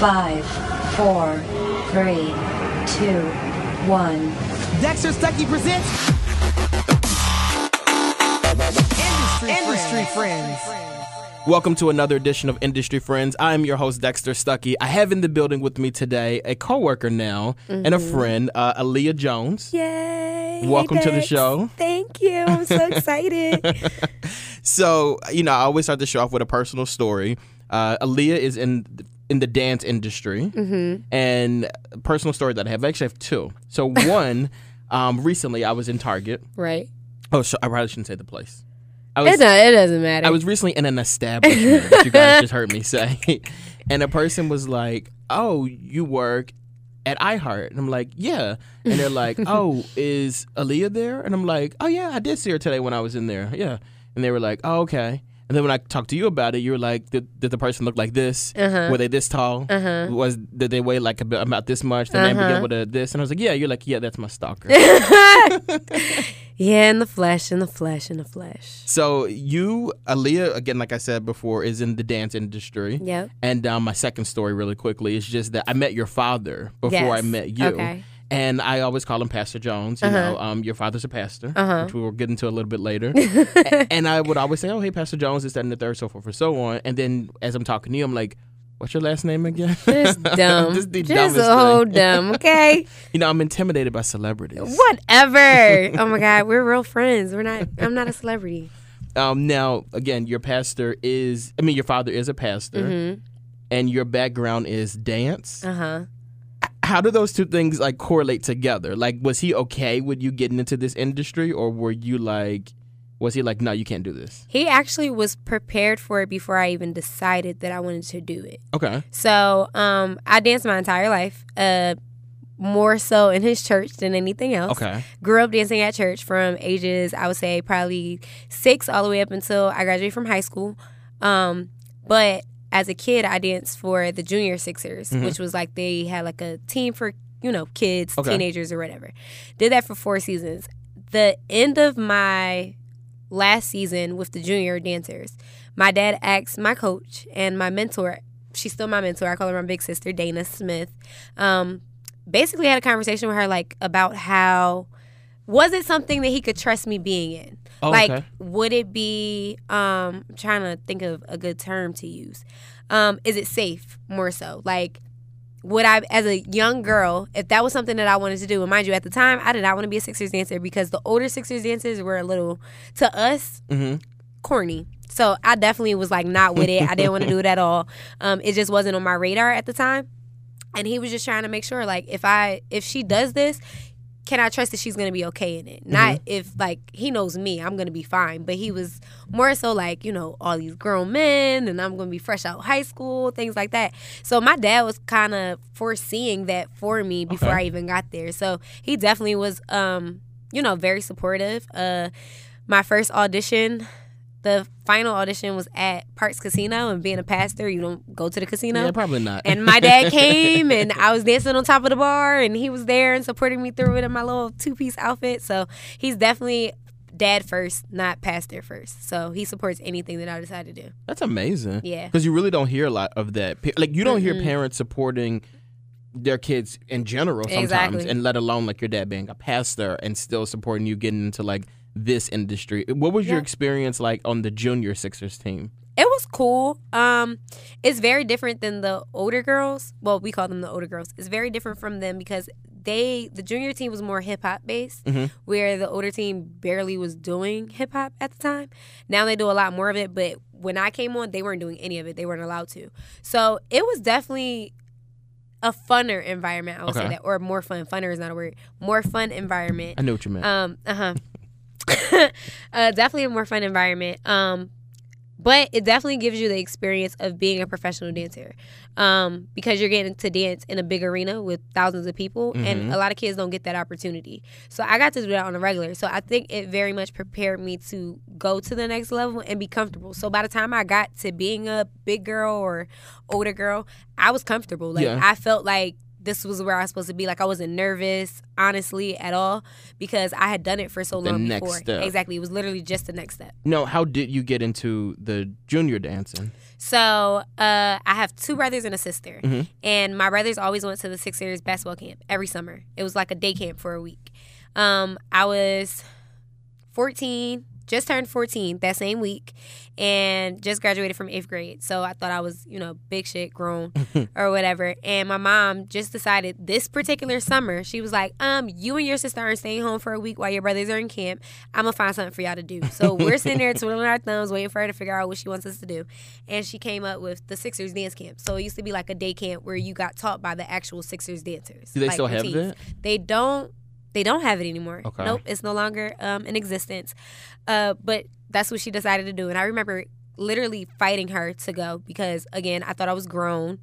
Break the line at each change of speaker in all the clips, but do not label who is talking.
Five, four, three, two, one.
Dexter Stuckey presents Industry, Industry Friends.
Welcome to another edition of Industry Friends. I'm your host Dexter Stuckey. I have in the building with me today a coworker now and a friend, uh, Aaliyah Jones.
Yay!
Welcome
Hey,
to the show.
Thank you. I'm so excited.
So, you know, I always start the show off with a personal story. Uh, Aaliyah is in in the dance industry,
Mm-hmm.
and personal story that I have. I actually have two. So, one, um, recently I was in Target.
right.
Oh, so I probably shouldn't say the place. I
It, do- it doesn't matter.
I was recently in an establishment, you guys just heard me say, and a person was like, "Oh, you work at iHeart," and I'm like, "Yeah," and they're like, "Oh, is Aaliyah there?" And I'm like, "Oh yeah, I did see her today when I was in there." Yeah, and they were like, "Oh okay." And then when I talked to you about it, you were like, "Did, did the person look like this?
Uh-huh.
Were they this tall? Was did they weigh like about, about this much? Did they
Uh-huh.
begin with a this?" And I was like, "Yeah." You're like, "Yeah, that's my stalker."
yeah, in the flesh, in the flesh, in the flesh.
So you, Aaliyah, again, like I said before, is in the dance industry.
Yep.
And um, my second story, really quickly, is just that I met your father before I met you.
Okay.
And I always call him Pastor Jones. You know, um, your father's a pastor,
Uh-huh.
which we will get into a little bit later. And I would always say, "Oh, hey, Pastor Jones," this, that, and the third, so forth and so on. And then as I'm talking to you, I'm like, "What's your last name again?"
Just dumb.
Just the
Just
dumbest
so
thing.
dumb. Okay.
You know, I'm intimidated by celebrities.
Whatever. Oh my God, we're real friends. We're not. I'm not a celebrity.
Um, now, again, your pastor is, I mean, your father is a pastor,
Mm-hmm.
and your background is dance.
Uh huh.
How do those two things like correlate together? Like, was he okay with you getting into this industry, or were you like, was he like, no, you can't do this?
He actually was prepared for it before I even decided that I wanted to do it.
Okay.
So, um, I danced my entire life. Uh, more so in his church than anything else.
Okay.
Grew up dancing at church from ages, I would say, probably six all the way up until I graduated from high school. Um, but as a kid, I danced for the Junior Sixers, which was like they had like a team for, you know, kids,
Okay.
teenagers, or whatever. Did that for four seasons. The end of my last season with the junior dancers, my dad asked my coach and my mentor, she's still my mentor, I call her my big sister, Dana Smith, um, basically had a conversation with her like about how was it something that he could trust me being in?
Oh,
like
okay.
would it be um I'm trying to think of a good term to use. Um is it safe more so? Like would I as a young girl, if that was something that I wanted to do, and mind you, at the time I did not want to be a Sixers dancer because the older Sixers dancers were a little to us
Mm-hmm.
corny. So I definitely was like not with it. I didn't want to do it at all. Um, it just wasn't on my radar at the time. And he was just trying to make sure, like, if I if she does this, can I trust that she's gonna be okay in it? Not if like he knows me, I'm gonna be fine. But he was more so like, you know, all these grown men and I'm gonna be fresh out of high school, things like that. So my dad was kind of foreseeing that for me before
Okay.
I even got there. So he definitely was um, you know, very supportive. Uh my first audition, the final audition was at Parx Casino and being a pastor, you don't go to the casino.
Yeah, probably not.
And my dad came and I was dancing on top of the bar and he was there and supporting me through it in my little two piece outfit. So he's definitely dad first, not pastor first. So he supports anything that I decide to do.
That's amazing.
Yeah.
Because you really don't hear a lot of that. Like, you don't hear parents supporting their kids in general sometimes,
Exactly.
and let alone like your dad being a pastor and still supporting you getting into like this industry. What was your experience like on the junior Sixers team?
It was cool. Um, it's very different than the older girls. Well, we call them the older girls. It's very different from them because they the junior team was more hip hop based, where the older team barely was doing hip hop at the time. Now they do a lot more of it, but when I came on, they weren't doing any of it. They weren't allowed to. So it was definitely a funner environment. I would
Okay.
say that, or more fun. Funner is not a word. More fun environment.
I know what you meant.
Um, uh huh. uh, definitely a more fun environment. Um, but it definitely gives you the experience of being a professional dancer, um, because you're getting to dance in a big arena with thousands of people, and a lot of kids don't get that opportunity. So I got to do that on a regular. So I think it very much prepared me to go to the next level and be comfortable. So by the time I got to being a big girl or older girl, I was comfortable. Like
Yeah.
I felt like this was where I was supposed to be. Like I wasn't nervous, honestly, at all, because I had done it for so
The
long
next
before.
step.
Exactly. It was literally just the next step.
No, how did you get into the junior dancing?
So uh, I have two brothers and a sister,
Mhm.
and my brothers always went to the Sixers basketball camp every summer. It was like a day camp for a week. Um, I was 14, just turned 14 that same week, and just graduated from eighth grade. So I thought I was, you know, big shit, grown or whatever. And my mom just decided this particular summer, she was like, um, you and your sister are staying home for a week while your brothers are in camp. I'm gonna find something for y'all to do. So we're sitting there twiddling our thumbs, waiting for her to figure out what she wants us to do. And she came up with the Sixers dance camp. So it used to be like a day camp where you got taught by the actual Sixers dancers.
Do they
like
still have
routines.
that?
They don't. They don't have it anymore.
Okay.
Nope, it's no longer um, in existence. Uh, but that's what she decided to do, and I remember literally fighting her to go because again, I thought I was grown,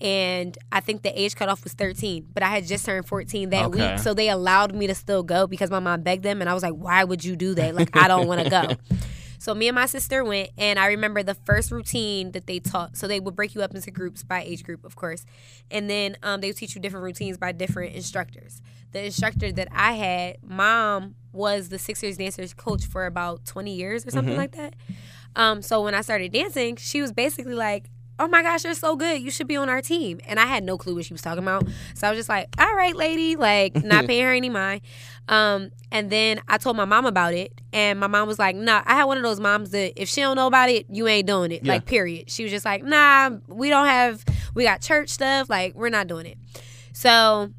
and I think the age cutoff was 13, but I had just turned 14 that
Okay.
week, so they allowed me to still go because my mom begged them, and I was like, "Why would you do that? Like, I don't want to go." So me and my sister went, and I remember the first routine that they taught. So they would break you up into groups by age group, of course, and then um, they would teach you different routines by different instructors. The instructor that I had, mom was the Sixers dancers coach for about twenty years or something like that. Um, so when I started dancing, she was basically like, "Oh my gosh, you're so good! You should be on our team." And I had no clue what she was talking about. So I was just like, "All right, lady," like not paying her any mind. Um, and then I told my mom about it, and my mom was like, "Nah." I had one of those moms that if she don't know about it, you ain't doing it.
Yeah.
Like, period. She was just like, "Nah, we don't have. We got church stuff. Like, we're not doing it." So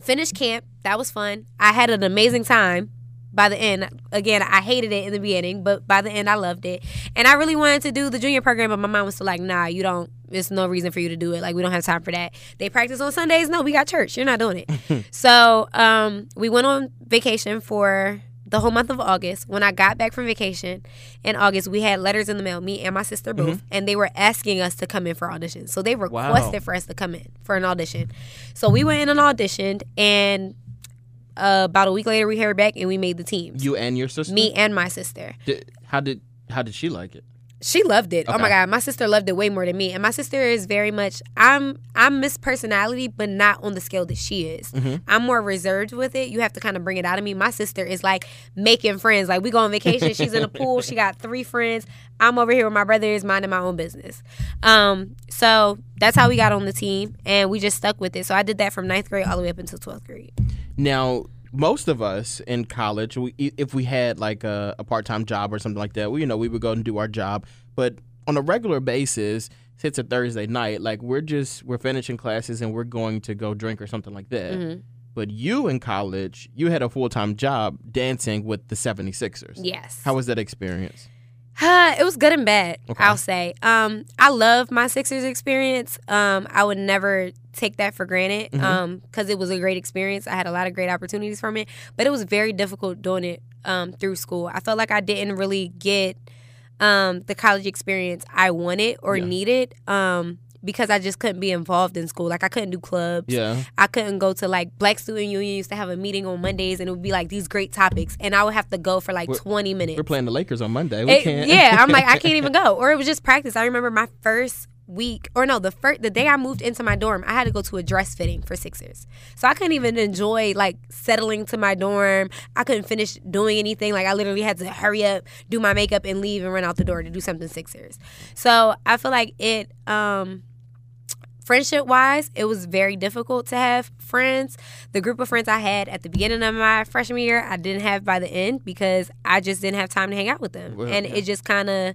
finished camp. That was fun. I had an amazing time. By the end, again, I hated it in the beginning, but by the end, I loved it. And I really wanted to do the junior program, but my mom was still like, "Nah, you don't. There's no reason for you to do it. Like, we don't have time for that. They practice on Sundays. No, we got church. You're not doing it." so, um, we went on vacation for the whole month of August. When I got back from vacation in August, we had letters in the mail, me and my sister both, and they were asking us to come in for auditions. So they
Wow.
requested for us to come in for an audition. So we went in and auditioned, and uh, about a week later, we heard back and we made the team.
You and your sister?
Me and my sister.
Did, how did how did she like it?
She loved it. Oh my god, my sister loved it way more than me. And my sister is very much I'm I'm Miss Personality, but not on the scale that she is.
Mm-hmm.
I'm more reserved with it. You have to kind of bring it out of me. My sister is like making friends. Like we go on vacation, she's in the pool, she got three friends. I'm over here with my brothers, minding my own business. Um, so that's how we got on the team, and we just stuck with it. So I did that from ninth grade all the way up until twelfth grade.
Now, most of us in college, we, if we had like a, a part time job or something like that, we you know we would go and do our job. But on a regular basis, it's a Thursday night, like we're just we're finishing classes and we're going to go drink or something like that.
Mm-hmm.
But you in college, you had a full time job dancing with the 76ers.
Yes.
How was that experience?
It was good and bad,
Okay.
I'll say. Um, I love my Sixers experience. Um, I would never take that for granted
Mm-hmm.
because it was a great experience. I had a lot of great opportunities from it, but it was very difficult doing it um, through school. I felt like I didn't really get um, the college experience I wanted or
Yeah.
needed um, because I just couldn't be involved in school. Like, I couldn't do clubs.
Yeah.
I couldn't go to like Black Student Union used to have a meeting on Mondays and it would be like these great topics and I would have to go for like
We're-
20 minutes.
We're playing the Lakers on Monday. We
It-
can't.
yeah, I'm like I can't even go. Or it was just practice. I remember my first week or no, the first the day I moved into my dorm, I had to go to a dress fitting for Sixers. So I couldn't even enjoy like settling to my dorm. I couldn't finish doing anything. Like I literally had to hurry up, do my makeup and leave and run out the door to do something Sixers. So I feel like it um friendship wise, it was very difficult to have friends. The group of friends I had at the beginning of my freshman year, I didn't have by the end because I just didn't have time to hang out with them.
Well,
and
yeah.
it just kind of,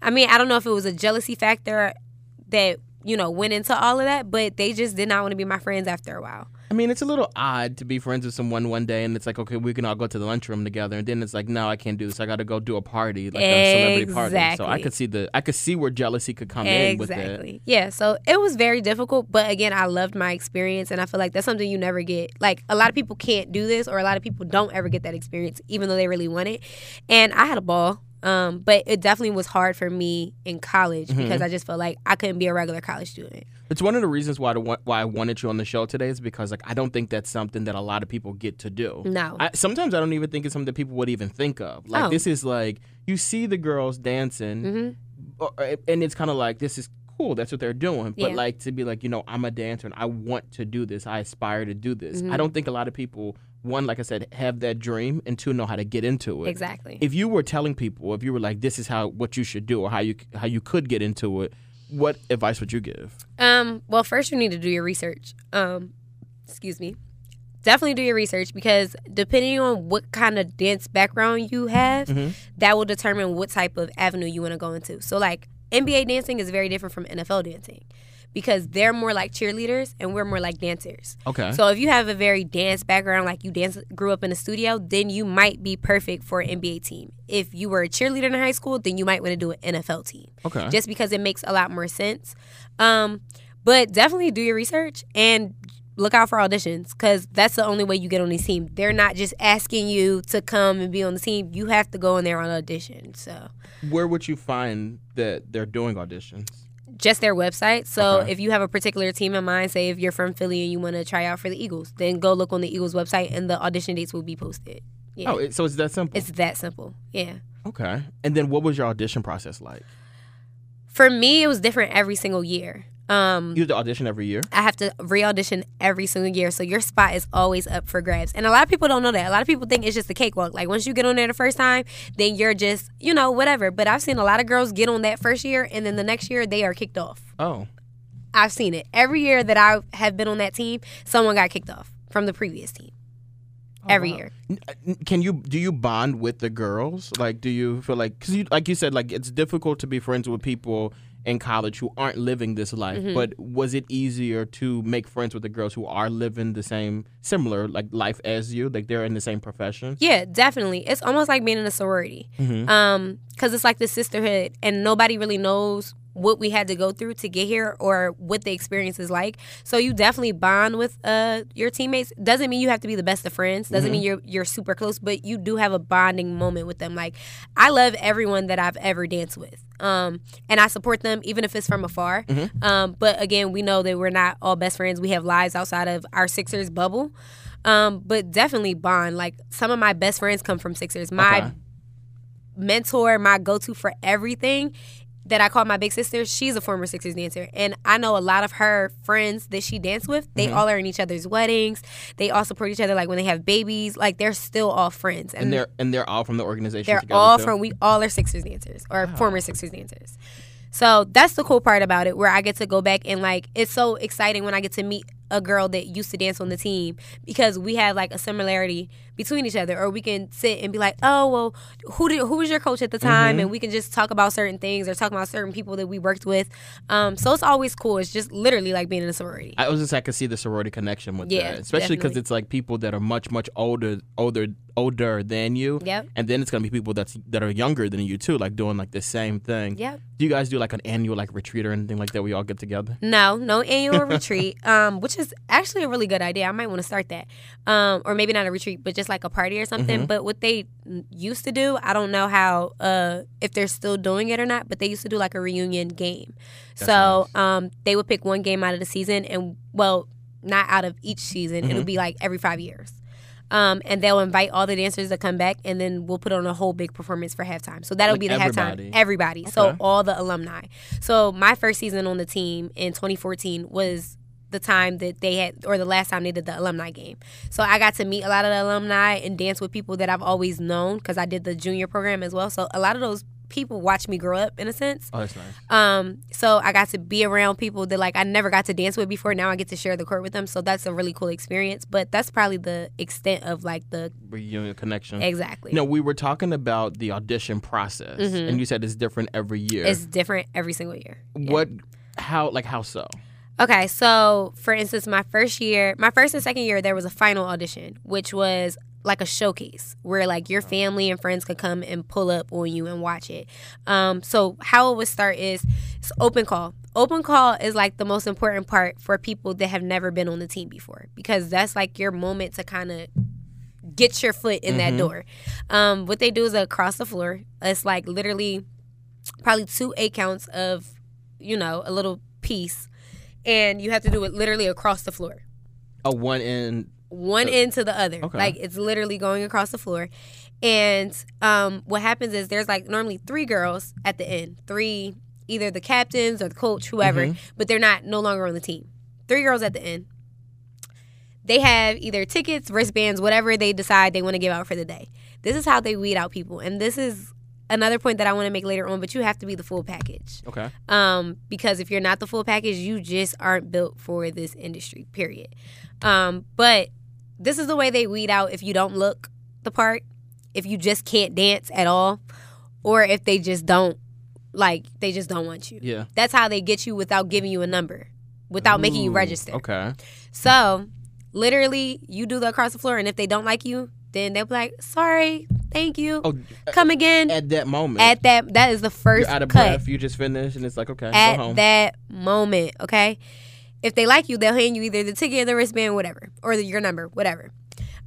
I mean, I don't know if it was a jealousy factor that, you know, went into all of that, but they just did not want to be my friends after a while.
I mean, it's a little odd to be friends with someone one day and it's like, okay, we can all go to the lunchroom together, and then it's like, no, I can't do this. I got to go do a party, like a celebrity party. So I could see the, I could see where jealousy could come in with that.
Yeah. So it was very difficult, but again, I loved my experience, and I feel like that's something you never get. Like a lot of people can't do this, or a lot of people don't ever get that experience, even though they really want it. And I had a ball. Um, but it definitely was hard for me in college
Mm-hmm.
because I just felt like I couldn't be a regular college student.
It's one of the reasons why the, why I wanted you on the show today is because like I don't think that's something that a lot of people get to do.
No.
I, sometimes I don't even think it's something that people would even think of. Like
Oh.
this is like you see the girls dancing,
Mhm.
and it's kind of like this is cool, that's what they're doing. But
Yeah.
like to be like, you know, I'm a dancer and I want to do this. I aspire to do this.
Mm-hmm.
I don't think a lot of people, one, like I said, have that dream, and two, know how to get into it.
Exactly.
If you were telling people, if you were like, this is how what you should do, or how you how you could get into it, what advice would you give?
Um, well, first you need to do your research. Um, excuse me. Definitely do your research because depending on what kind of dance background you have, that will determine what type of avenue you want to go into. So, like NBA dancing is very different from NFL dancing because they're more like cheerleaders and we're more like dancers.
Okay.
So if you have a very dance background, like you dance grew up in a studio, then you might be perfect for an NBA team. If you were a cheerleader in high school, then you might want to do an NFL team.
Okay.
Just because it makes a lot more sense. Um, but definitely do your research and look out for auditions because that's the only way you get on these teams. They're not just asking you to come and be on the team. You have to go in there on audition. So
Where would you find that they're doing auditions?
Just their website. So
Okay.
if you have a particular team in mind, say if you're from Philly and you want to try out for the Eagles, then go look on the Eagles website and the audition dates will be posted. Yeah.
Oh, so it's that simple.
It's that simple. Yeah.
okay. And then what was your audition process like?
For me, it was different every single year. Um,
You had to audition every year.
I have to re audition every single year. So your spot is always up for grabs. And a lot of people don't know that. A lot of people think it's just a cakewalk. Like once you get on there the first time, then you're just, you know, whatever. But I've seen a lot of girls get on that first year and then the next year they are kicked off.
Oh.
I've seen it. Every year that I have been on that team, someone got kicked off from the previous team. Every
wow.
year.
N- Can you do you bond with the girls? Like, do you feel like because you like you said like it's difficult to be friends with people in college who aren't living this life.
Mm-hmm.
But was it easier to make friends with the girls who are living the same similar like life as you? Like they're in the same profession.
Yeah, definitely. It's almost like being in a sorority.
Mhm.
Um, cuz it's like the sisterhood and nobody really knows what we had to go through to get here or what the experience is like. So you definitely bond with uh your teammates. Doesn't mean you have to be the best of friends. Doesn't mean you're you're super close, but you do have a bonding moment with them. Like I love everyone that I've ever danced with. Um, and I support them even if it's from afar. Um, but again, we know that we're not all best friends. We have lives outside of our Sixers bubble. Um, but definitely bond. Like some of my best friends come from Sixers. My
Okay.
mentor, my go to for everything that I call my big sister, she's a former Sixers dancer. And I know a lot of her friends that she danced with, they
Mm-hmm.
all are in each other's weddings. They all support each other like when they have babies. Like they're still all friends.
And they're and they're all from the organization.
they're
together,
all
too?
from we all are Sixers dancers or former Sixers dancers. So that's the cool part about it, where I get to go back and like it's so exciting when I get to meet a girl that used to dance on the team because we have like a similarity between each other, or we can sit and be like, oh well, who did who was your coach at the time,
Mm-hmm.
and we can just talk about certain things or talk about certain people that we worked with. Um, so it's always cool. It's just literally like being in a sorority.
I was just I could see the sorority connection with
Yeah,
that, especially because it's like people that are much much older older older than you.
Yep.
And then it's gonna be people that's that are younger than you too, like doing like the same thing.
Yep.
Do you guys do like an annual like retreat or anything like that? We all get together.
No, no annual retreat, um, which is actually a really good idea. I might want to start that, um, or maybe not a retreat, but just like a party or something. But what they used to do, I don't know how uh, if they're still doing it or not. But they used to do like a reunion game. so um, they would pick one game out of the season, and well, not out of each season. It'll be like every five years. Um, and they'll invite all the dancers to come back, and then we'll put on a whole big performance for halftime. So that'll
Like
be the
everybody?
halftime. Everybody. So all the alumni. So my first season on the team in 2014 was the time that they had, or the last time they did the alumni game. So I got to meet a lot of the alumni and dance with people that I've always known because I did the junior program as well. So a lot of those people watched me grow up in a sense.
Oh, that's nice.
Um, so I got to be around people that like I never got to dance with before. Now I get to share the court with them. So that's a really cool experience. But that's probably the extent of like the
Reunion connection.
exactly.
No, we were talking about the audition process, and you said it's different every year.
Mm-hmm. It's different every single year. Yeah.
What? How? Like how so?
Okay, so for instance, my first year, my first and second year, there was a final audition, which was like a showcase where like your family and friends could come and pull up on you and watch it. Um, so how it would start is it's open call. Open call is like the most important part for people that have never been on the team before because that's like your moment to kind of get your foot in that door. Um, what they do is across the floor. It's like literally probably two eight counts of, you know, a little piece, and you have to do it literally across the floor,
A one end.
one end to the other.
Okay.
Like it's literally going across the floor. And um, what happens is there's like normally three girls at the end, three either the captains or the coach, whoever, but they're not no longer on the team. Three girls at the end. They have either tickets, wristbands, whatever they decide they want to give out for the day. This is how they weed out people, and this is another point that I want to make later on. But you have to be the full package
Okay.
um, because if you're not the full package, you just aren't built for this industry. Period. Um, but this is the way they weed out if you don't look the part, if you just can't dance at all, or if they just don't like they just don't want you.
Yeah.
That's how they get you without giving you a number, without making you register.
Okay.
So literally, you do the across the floor, and if they don't like you, then they'll be like, "Sorry, thank you,
Oh,
come again."
at that moment,
At that, that is the 1st
you're out of
cut
breath. You just finished, and it's like, okay, go
at
home.
that moment, okay? If they like you, they'll hand you either the ticket, the wristband, whatever, or the, your number, whatever.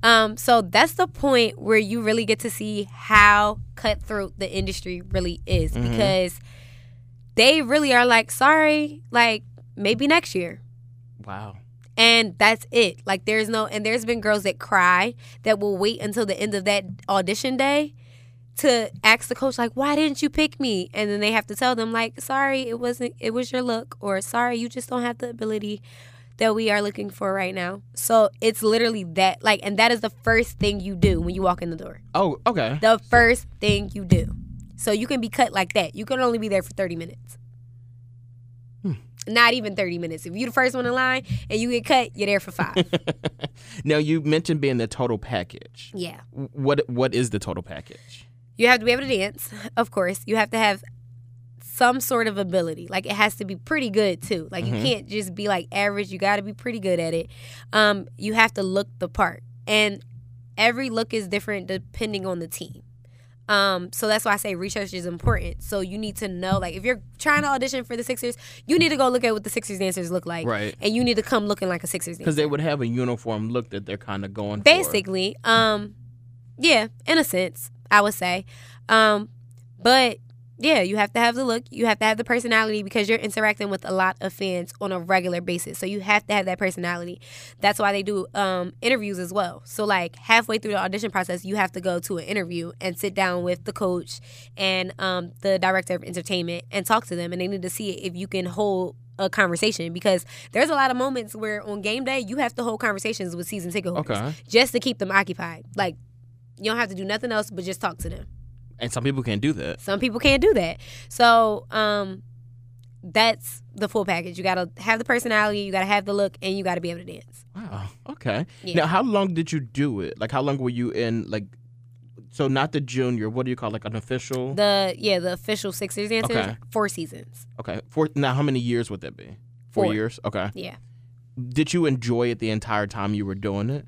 Um, so that's the point where you really get to see how cutthroat the industry really is
Mm-hmm.
because they really are like, sorry, like maybe next year.
wow.
And that's it. Like there's no and there's been girls that cry that will wait until the end of that audition day to ask the coach like why didn't you pick me? And then they have to tell them like sorry it wasn't it was your look or sorry you just don't have the ability that we are looking for right now. So it's literally that like and that is the first thing you do when you walk in the door.
Oh, okay.
the first thing you do. So you can be cut like that. You can only be there for 30 minutes not even 30 minutes if you're the first one in line and you get cut you're there for five
now you mentioned being the total package.
yeah
What what is the total package?
You have to be able to dance, of course. You have to have some sort of ability. Like it has to be pretty good too. Like you can't just be like average. You got to be pretty good at it. Um, you have to look the part, and every look is different depending on the team. Um, so that's why I say research is important. So you need to know, like, if you're trying to audition for the Sixers, you need to go look at what the Sixers dancers look like,
Right.
And you need to come looking like a Sixers dancer.
Because they would have a uniform look that they're kind of going for.
basically um yeah in a sense i would say um but yeah you have to have the look you have to have the personality because you're interacting with a lot of fans on a regular basis so you have to have that personality that's why they do um interviews as well so like halfway through the audition process you have to go to an interview and sit down with the coach and um the director of entertainment and talk to them and they need to see if you can hold a conversation because there's a lot of moments where on game day you have to hold conversations with season ticket holders
Okay.
just to keep them occupied. Like you don't have to do nothing else but just talk to them.
And some people can't do that.
Some people can't do that. So um that's the full package. You gotta have the personality, you gotta have the look, and you gotta be able to dance.
Wow. Okay.
Yeah.
Now, how long did you do it? Like, how long were you in? Like, so not the junior. What do you call like an official?
The yeah, the official Sixers dancers,
Okay.
four seasons.
okay. Four. Now, how many years would that be?
Four.
years. Okay.
Yeah.
Did you enjoy it the entire time you were doing it?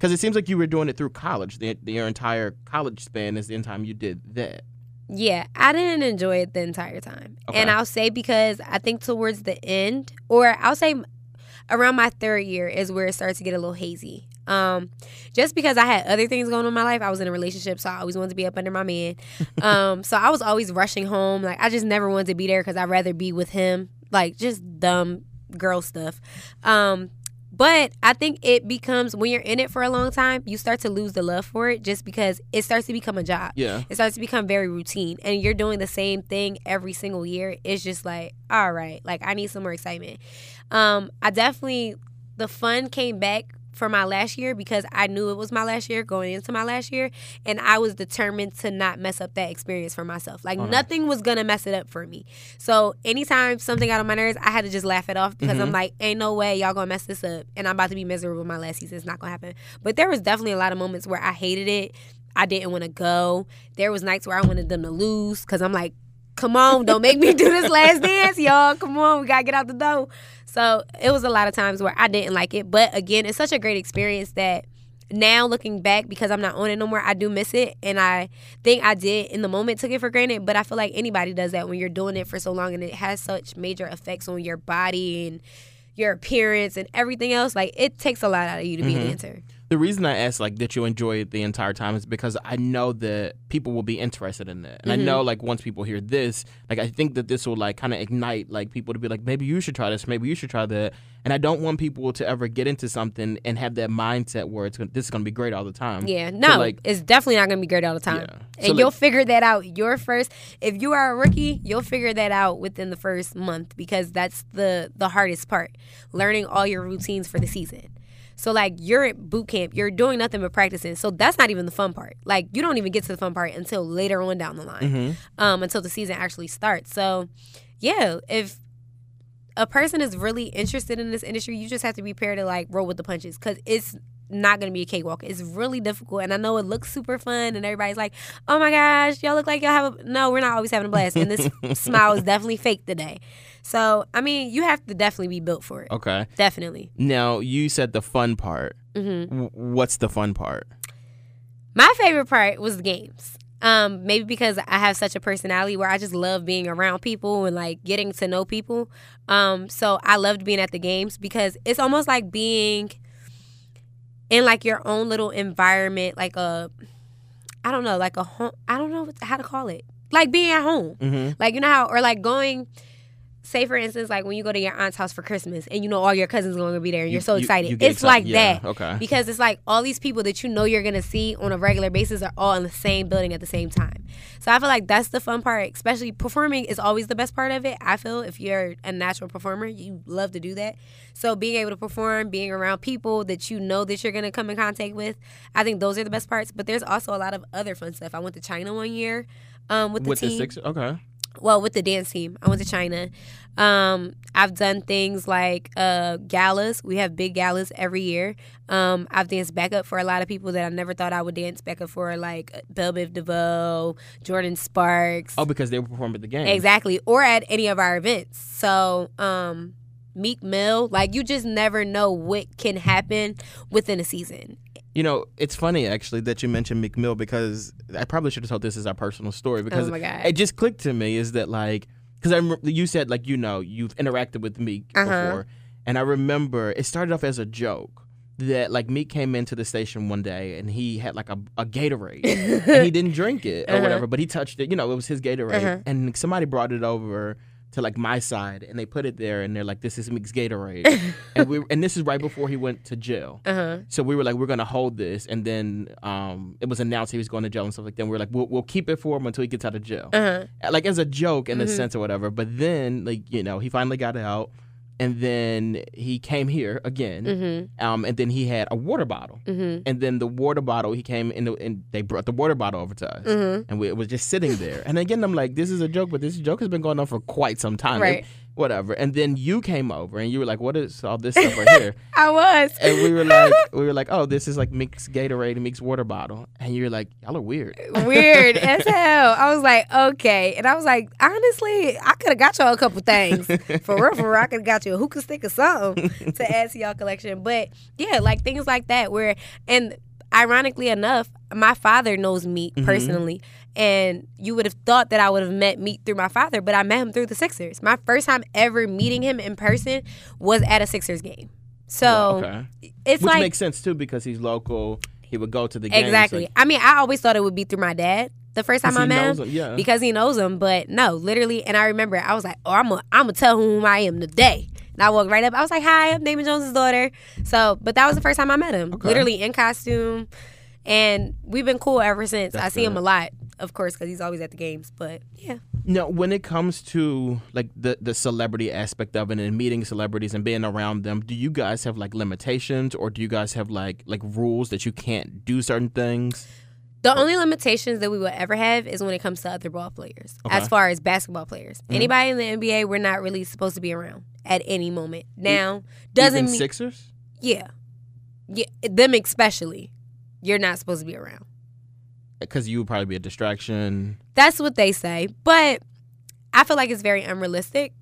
Because it seems like you were doing it through college. The, the, your entire college span is the time you did that.
Yeah, I didn't enjoy it the entire time.
Okay.
And I'll say because I think towards the end, or I'll say around my third year is where it starts to get a little hazy. Um, just because I had other things going on in my life, I was in a relationship, so I always wanted to be up under my man. Um, so I was always rushing home. Like I just never wanted to be there because I'd rather be with him. Like just dumb girl stuff. Um, but I think it becomes when you're in it for a long time, you start to lose the love for it just because it starts to become a job.
Yeah.
it starts to become very routine. And you're doing the same thing every single year. It's just like all right like i need some more excitement. Um i definitely the fun came back for my last year because i knew it was my last year going into my last year and i was determined to not mess up that experience for myself. Like nothing was gonna mess it up for me. So anytime something got on my nerves i had to just laugh it off because i'm mm-hmm. like ain't no way y'all gonna mess this up and i'm about to be miserable my last season. It's not gonna happen. But there was definitely a lot of moments where i hated it. I didn't want to go. There was nights where I wanted them to lose because I'm like, come on, don't make me do this last dance, y'all. Come on, we gotta get out the door. So it was a lot of times where I didn't like it, but again, it's such a great experience that now looking back because I'm not on it no more, I do miss it, and I think I did in the moment took it for granted. But I feel like anybody does that when you're doing it for so long, and it has such major effects on your body and your appearance and everything else. Like it takes a lot out of you to be a dancer. Mm-hmm.
The reason I asked like did you enjoy it the entire time is because I know that people will be interested in that, and
Mm-hmm.
I know like once people hear this, like I think that this will like kind of ignite like people to be like maybe you should try this, maybe you should try that, and I don't want people to ever get into something and have that mindset where it's gonna, this is gonna be great all the time.
Yeah,
So,
no,
like
it's definitely not gonna be great all the time.
Yeah.
And
So,
you'll figure that out your first. If you are a rookie, you'll figure that out within the first month because that's the the hardest part, learning all your routines for the season. So like you're at boot camp, you're doing nothing but practicing. So that's not even the fun part. Like you don't even get to the fun part until later on down the line,
Mm-hmm.
um, until the season actually starts. So yeah, if a person is really interested in this industry, you just have to be prepared to like roll with the punches because it's not going to be a cakewalk. It's really difficult, and I know it looks super fun, and everybody's like, "Oh my gosh, y'all look like y'all have a." No, we're not always having a blast, and this smile is definitely fake today. So I mean, you have to definitely be built for it.
Okay.
Definitely.
Now you said the fun part.
hmm
W- what's the fun part?
My favorite part was the games. Um, maybe because I have such a personality where I just love being around people and like getting to know people. Um, so I loved being at the games because it's almost like being in like your own little environment, like a I don't know, like a home. I don't know how to call it. Like being at home.
Mm-hmm.
Like you know how, or like going. Say for instance, like when you go to your aunt's house for Christmas and you know all your cousins are going to be there and
You-
you're so excited.
you get
it's like.
Yeah,
that
okay.
because it's like all these people that you know you're gonna see on a regular basis are all in the same building at the same time. So I feel like that's the fun part, especially performing is always the best part of it. I feel if you're a natural performer, you love to do that. So being able to perform, being around people that you know that you're gonna come in contact with, I think those are the best parts. But there's also a lot of other fun stuff. I went to China one year um, with the
With
team
the six, okay.
Well with the dance team. I went to china. Um, i've done things like uh, galas. We have big galas every year. Um, i've danced backup for a lot of people that i never thought i would dance backup for like bell biv devoe jordin sparks.
Oh, because they were performing at the game.
exactly. Or at any of our events. So um, meek mill like you just never know what can happen within a season
You know, it's funny actually that you mentioned Meek Mill because I probably should have told this as our personal story because
Oh my God.
it just clicked to me is that like because I remember you said like you know you've interacted with Meek
Uh-huh.
before, and I remember it started off as a joke that like Meek came into the station one day and he had like a, a Gatorade and he didn't drink it or
Uh-huh.
whatever, but he touched it. You know, it was his Gatorade,
Uh-huh.
and somebody brought it over to like my side and they put it there and they're like this is Meek's Gatorade and we and this is right before he went to jail.
uh-huh
So we were like, we're gonna hold this, and then um, it was announced he was going to jail and stuff like that. And we are like, we'll, we'll keep it for him until he gets out of jail,
uh-huh
like as a joke in a
Mhm.
sense or whatever. But then, like you know, he finally got out, and then he came here again,
mm-hmm.
um, and then he had a water bottle,
mm-hmm.
And then the water bottle he came in, the, and they brought the water bottle over to us,
mm-hmm.
And we, it was just sitting there. And again, I'm like, this is a joke, but this joke has been going on for quite some time,
Right.
Whatever. And then you came over, and you were like, what is all this stuff right here?
i was
and we were like, we were like, oh, this is like Meek's Gatorade and Meek's water bottle, and you're like, y'all are weird.
weird as hell. I was like, okay. And I was like, honestly, I could have got y'all a couple things. For real, for real. I could have got you a hookah stick or something to add to y'all collection. But yeah, like things like that where and ironically enough, my father knows Meek
Mhm.
personally. And you would have thought that I would have met Meek through my father, but I met him through the Sixers. My first time ever meeting him in person was at a Sixers game. So
okay,
it's
which
like
makes sense too because he's local. He would go to the games.
Exactly.
like,
I mean, I always thought it would be through my dad the first time I met him.
him, Yeah.
Because he knows him, but no, literally. And I remember I was like, "Oh, I'm gonna, I'm gonna tell whom I am today." And I walked right up. I was like, "Hi, I'm Damon Jones's daughter." So, but that was the first time I met him,
Okay.
literally in costume, and we've been cool ever since. I
That's
see him a lot, of course, because he's always at the games. But yeah,
Now, when it comes to like the the celebrity aspect of it and meeting celebrities and being around them, do you guys have like limitations or do you guys have like like rules that you can't do certain things?
The only limitations that we will ever have is when it comes to other ball players,
Okay. Mm-hmm.
as far as basketball players. Anybody in the NBA, we're not really supposed to be around at any moment. Now, doesn't mean
Sixers?
yeah, yeah, them especially, you're not supposed to be around.
Because you would probably be a distraction.
That's what they say, but I feel like it's very unrealistic.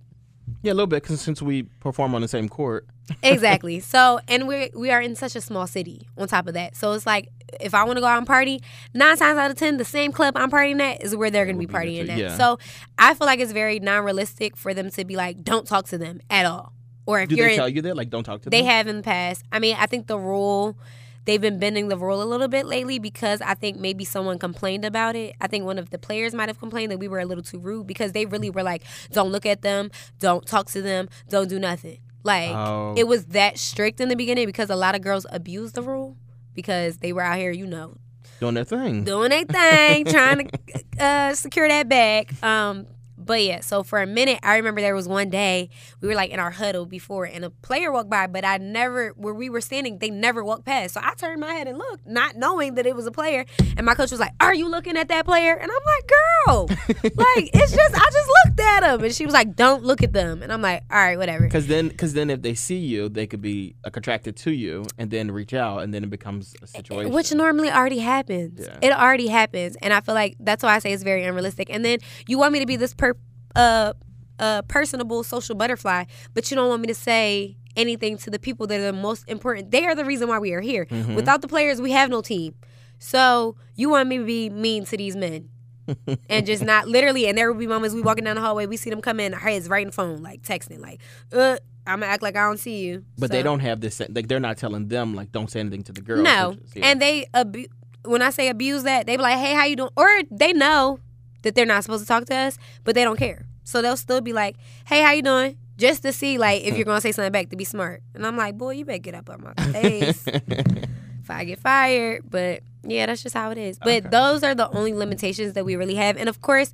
Yeah, a little bit. Cause since we perform on the same court,
exactly. So, and we we are in such a small city. On top of that, so it's like if I want to go out and party, nine times out of ten, the same club I'm partying at is where they're going to be
Will be
partying at.
yeah.
So, I feel like it's very non-realistic for them to be like, don't talk to them at all. Or if
do
you're
they
in,
tell you that? Like, don't talk to
they
them.
They have in the past. I mean, I think the rule they've been bending the rule a little bit lately because I think maybe someone complained about it. I think one of the players might have complained that we were a little too rude because they really were like, don't look at them, don't talk to them, don't do nothing. Like
Oh.
it was that strict in the beginning because a lot of girls abused the rule because they were out here, you know,
Doing their thing.
doing their thing, trying to uh, secure that bag. Um, but yeah, so for a minute, I remember there was one day we were like in our huddle before, and a player walked by, but I never, where we were standing, they never walked past. So I turned my head and looked, not knowing that it was a player. And my coach was like, "Are you looking at that player?" And I'm like, "Girl, like it's just I just looked at him." And she was like, "Don't look at them." And I'm like, "All right, whatever."
Because then, because then, if they see you, they could be uh, attracted to you, and then reach out, and then it becomes a situation.
Which normally already happens.
Yeah.
It already happens, and I feel like that's why I say it's very unrealistic. And then you want me to be this per uh uh personable social butterfly, but you don't want me to say anything to the people that are the most important. They are the reason why we are here.
Mm-hmm.
Without the players, we have no team. So you want me to be mean to these men. and just not literally and there will be moments we walking down the hallway we see them come in our heads right in phone like texting like uh i'm gonna act like i don't see you
but they don't have this. Like they're not telling them like don't say anything to the girl.
no,
is- yeah.
and they abu- when I say abuse that, they be like, "Hey, how you doing?" Or they know that they're not supposed to talk to us, but they don't care. So they'll still be like, "Hey, how you doing?" Just to see like if you're gonna say something back to be smart. And I'm like, "Boy, you better get up on my face if I get fired." But yeah, that's just how it is. But
Okay.
those are the only limitations that we really have. And of course,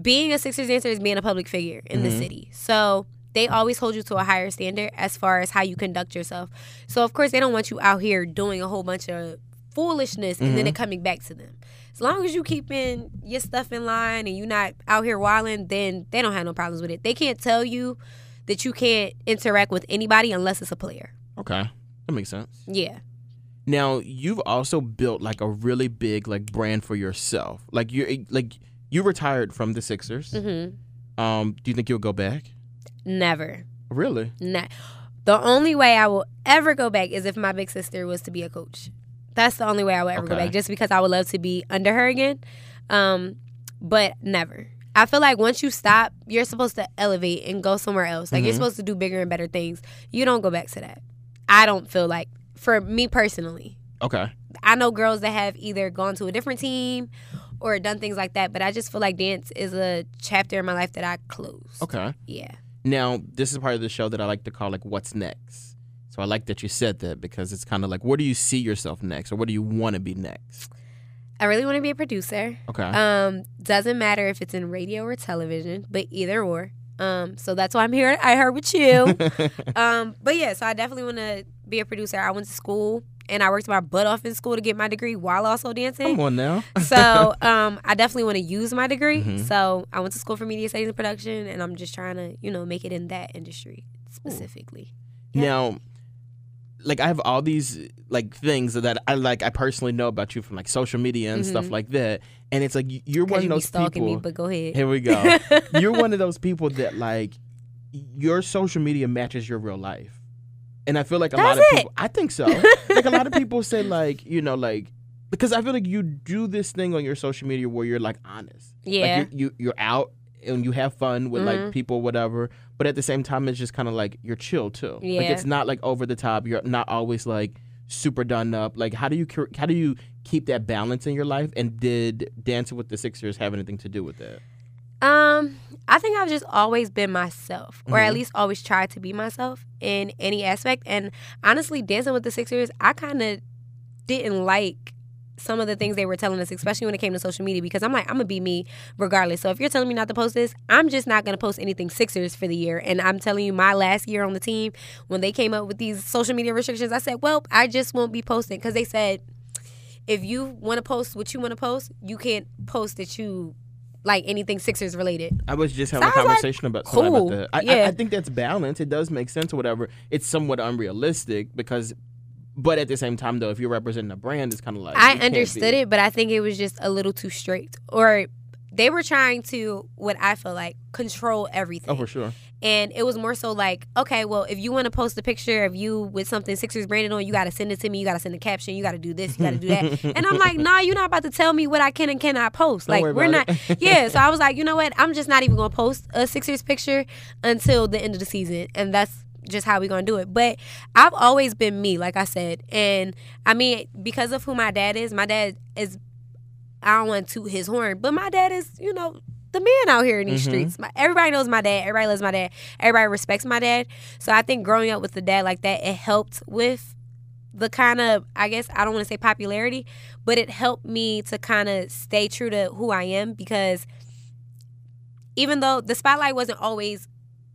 being a Sixers dancer is being a public figure in the
Mhm.
city. So they always hold you to a higher standard as far as how you conduct yourself. So of course they don't want you out here doing a whole bunch of foolishness and then it coming back to them. As long as you keeping your stuff in line and you're not out here wilding, then they don't have no problems with it. They can't tell you that you can't interact with anybody unless it's a player.
okay, that makes sense.
Yeah.
Now you've also built like a really big like brand for yourself. Like you're like you retired from the Sixers.
Mhm.
Um, do you think you'll go back?
Never.
Really?
Nah. The only way I will ever go back is if my big sister was to be a coach. That's the only way I would ever go back, just because I would love to be under her again. Um, but never. I feel like once you stop, you're supposed to elevate and go somewhere else. Like you're
Mhm.
supposed to do bigger and better things. You don't go back to that. I don't feel like, for me personally,
Okay.
I know girls that have either gone to a different team or done things like that, but I just feel like dance is a chapter in my life that I close.
Okay.
Yeah.
Now this is part of the show that I like to call like what's next. So I like that you said that because it's kind of like where do you see yourself next or what do you want to be next?
I really want to be a producer.
Okay.
Um, doesn't matter if it's in radio or television, but either or. Um, so that's why I'm here. I heard with you. um, but yeah, so I definitely want to be a producer. I went to school and I worked my butt off in school to get my degree while also dancing.
Come on now.
so um, I definitely want to use my degree.
Mhm.
So I went to school for media studies and production, and I'm just trying to, you know, make it in that industry specifically. Yeah.
Now, like I have all these like things that I like I personally know about you from like social media and stuff
Mhm.
like that, and it's like you're one
you
of those
stalking
people.
me, but go ahead.
Here we go. you're one of those people that like your social media matches your real life. And I feel like a lot of
it?
people I think so. like a lot of people say like, you know, like because I feel like you do this thing on your social media where you're like honest.
Yeah.
Like you, you you're out and you have fun with like
Mhm.
people whatever, but at the same time it's just kind of like you're chill too. Like
Yeah.
it's not like over the top. You're not always like super done up. Like how do you how do you keep that balance in your life and did Dancing with the Sixers have anything to do with that?
Um, I think I've just always been myself, or at
Mhm.
least always tried to be myself in any aspect. And honestly, dancing with the Sixers, I kind of didn't like some of the things they were telling us, especially when it came to social media, because I'm like, I'm gonna be me regardless. So if you're telling me not to post this, I'm just not gonna post anything Sixers for the year. And I'm telling you, my last year on the team, when they came up with these social media restrictions, I said, well, I just won't be posting because they said if you want to post what you want to post, you can't post that you like anything Sixers related.
I was just having a
So I was like,
conversation about
cool,
about that. I, I,
yeah.
I think that's balance. It does make sense or whatever. It's somewhat unrealistic because, but at the same time though, if you're representing a brand, it's kind of like
I understood it, but I think it was just a little too strict. Or they were trying to, what I feel like, control everything.
Oh, for sure.
And it was more so like, okay, well, if you want to post a picture of you with something Sixers branded on, you got to send it to me. You got to send a caption. You got to do this. You got to do that. and I'm like, nah, you're not about to tell me what I can and cannot post.
Don't
like, we're not. yeah. So I was like, you know what? I'm just not even going to post a Sixers picture until the end of the season. And that's just how we gonna do it. But I've always been me, like I said, and I mean because of who my dad is. My dad is. I don't want to toot his horn, but my dad is, you know, the man out here in these mm-hmm. streets. My, everybody knows my dad. Everybody loves my dad. Everybody respects my dad. So I think growing up with a dad like that, it helped with the kind of I guess I don't want to say popularity, but it helped me to kind of stay true to who I am because even though the spotlight wasn't always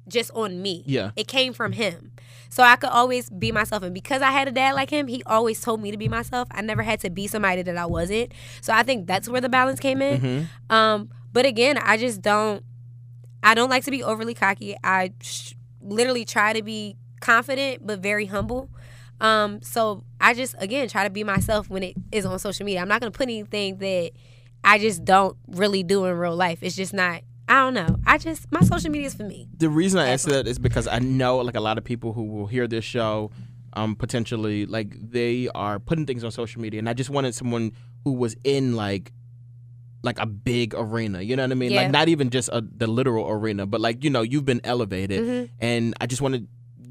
just on me,
Yeah.
it came from him. So I could always be myself, and because I had a dad like him, he always told me to be myself. I never had to be somebody that I wasn't. So I think that's where the balance came in.
Mm-hmm.
Um, but again, I just don't. I don't like to be overly cocky. I sh- literally try to be confident but very humble. Um, so I just again try to be myself when it is on social media. I'm not gonna put anything that I just don't really do in real life. It's just not. I don't know. I just my social media is for me.
The reason I answer that is because I know like a lot of people who will hear this show, um, potentially like they are putting things on social media, and I just wanted someone who was in like like a big arena. You know what I mean?
Yeah.
Like not even just a, the literal arena, but like you know you've been elevated,
Mhm.
and I just wanted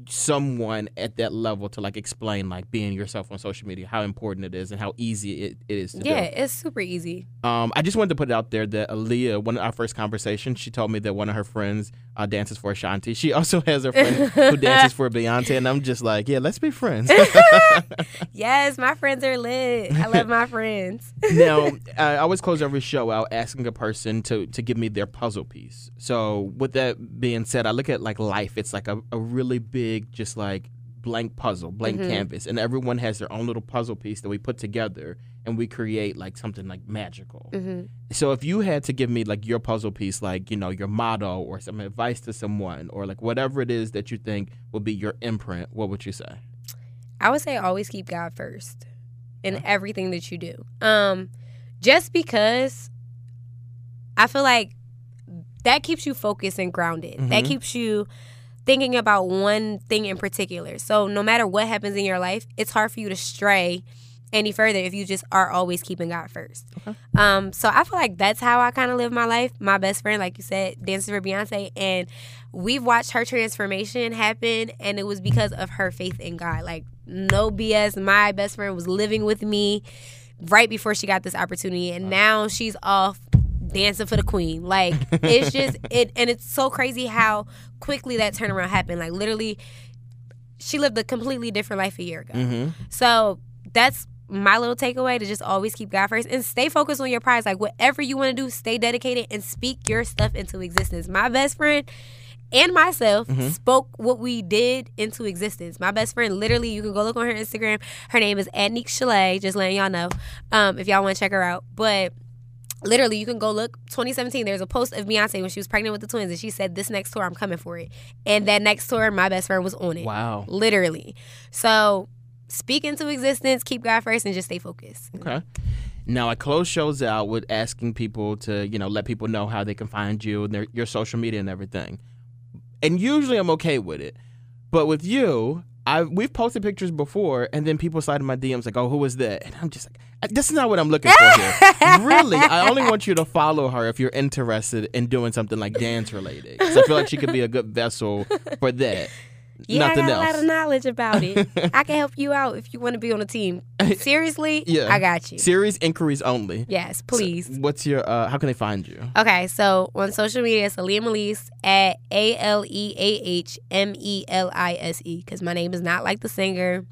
someone at that level to like explain like being yourself on social media how important it is and how easy it, it is to do.
Yeah, it's super easy.
Um, I just wanted to put it out there that Aleah, one of our first conversations, she told me that one of her friends uh, dances for Ashanti. She also has a friend who dances for Beyonce, and I'm just like, yeah, let's be friends.
Yes, my friends are lit. I love my friends.
now, I always close every show out asking a person to to give me their puzzle piece. So, with that being said, I look at like life. It's like a, a really big, just like blank puzzle, blank canvas, and everyone has their own little puzzle piece that we put together, and we create like something like magical. So, if you had to give me like your puzzle piece, like you know your motto or some advice to someone, or like whatever it is that you think will be your imprint, what would you say?
I would say always keep God first in everything that you do. Um, just because I feel like that keeps you focused and grounded. That
Mhm.
keeps you thinking about one thing in particular. So no matter what happens in your life, it's hard for you to stray any further if you just are always keeping God first. Um, so I feel like that's how I kind of live my life. My best friend, like you said, dances for Beyonce, and we've watched her transformation happen, and it was because of her faith in God. Like no BS. My best friend was living with me right before she got this opportunity, and now she's off dancing for the queen. Like it's just it, and it's so crazy how quickly that turnaround happened. Like literally, she lived a completely different life a year ago.
Mm-hmm.
So that's my little takeaway to just always keep God first and stay focused on your prize. Like whatever you want to do, stay dedicated and speak your stuff into existence. My best friend and myself spoke what we did into existence. My best friend, literally, you can go look on her Instagram. Her name is Adnique Chalet, just letting y'all know um, if y'all want to check her out. But literally, you can go look. 2017, there's a post of Beyonce when she was pregnant with the twins, and she said, This next tour, I'm coming for it. And that next tour, my best friend was on it
Wow.
literally. So speak into existence, keep God first, and just stay focused.
Okay. Now I close shows out with asking people to, you know, let people know how they can find you and their, your social media and everything. And usually I'm okay with it, but with you, I we've posted pictures before, and then people slide in my DMs like, "Oh, who is that?" And I'm just like, "Uh, "This is not what I'm looking for here." really, I only want you to follow her if you're interested in doing something like dance related. 'Cause I feel like she could be a good vessel for that.
Yeah,
Nothing
I got
else.
a lot of knowledge about it. I can help you out if you want to be on a team. Seriously,
Yeah.
I got you.
Serious inquiries only.
Yes, please.
What's your? Uh, how can they find you?
Okay, so on social media, it's Aleah Melise at A L E A H M E L I S E because my name is not like the singer.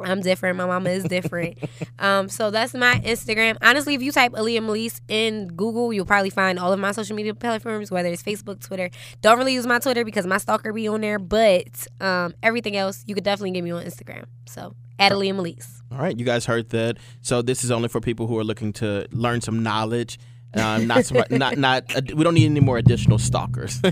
I'm different. My mama is different. um, so that's my Instagram. Honestly, if you type Aleah Melise in Google, you'll probably find all of my social media platforms, whether it's Facebook, Twitter. Don't really use my Twitter because my stalker be on there, but um, everything else, you could definitely get me on Instagram. So at Aleah Melise.
All right, you guys heard that. So this is only for people who are looking to learn some knowledge. Um, not, not, not. Uh, we don't need any more additional stalkers.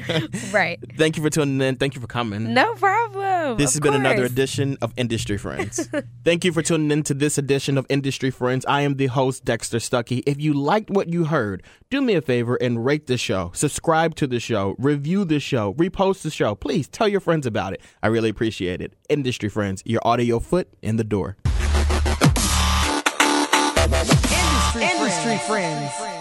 Right.
Thank you for tuning in. Thank you for coming.
No problem.
This has
Of
been another edition of Industry Friends. Thank you for tuning in to this edition of Industry Friends. I am the host, Dexter Stuckey. If you liked what you heard, do me a favor and rate the show, subscribe to the show, review the show, repost the show. Please tell your friends about it. I really appreciate it. Industry Friends, your audio foot in the door.
Industry, Industry friends.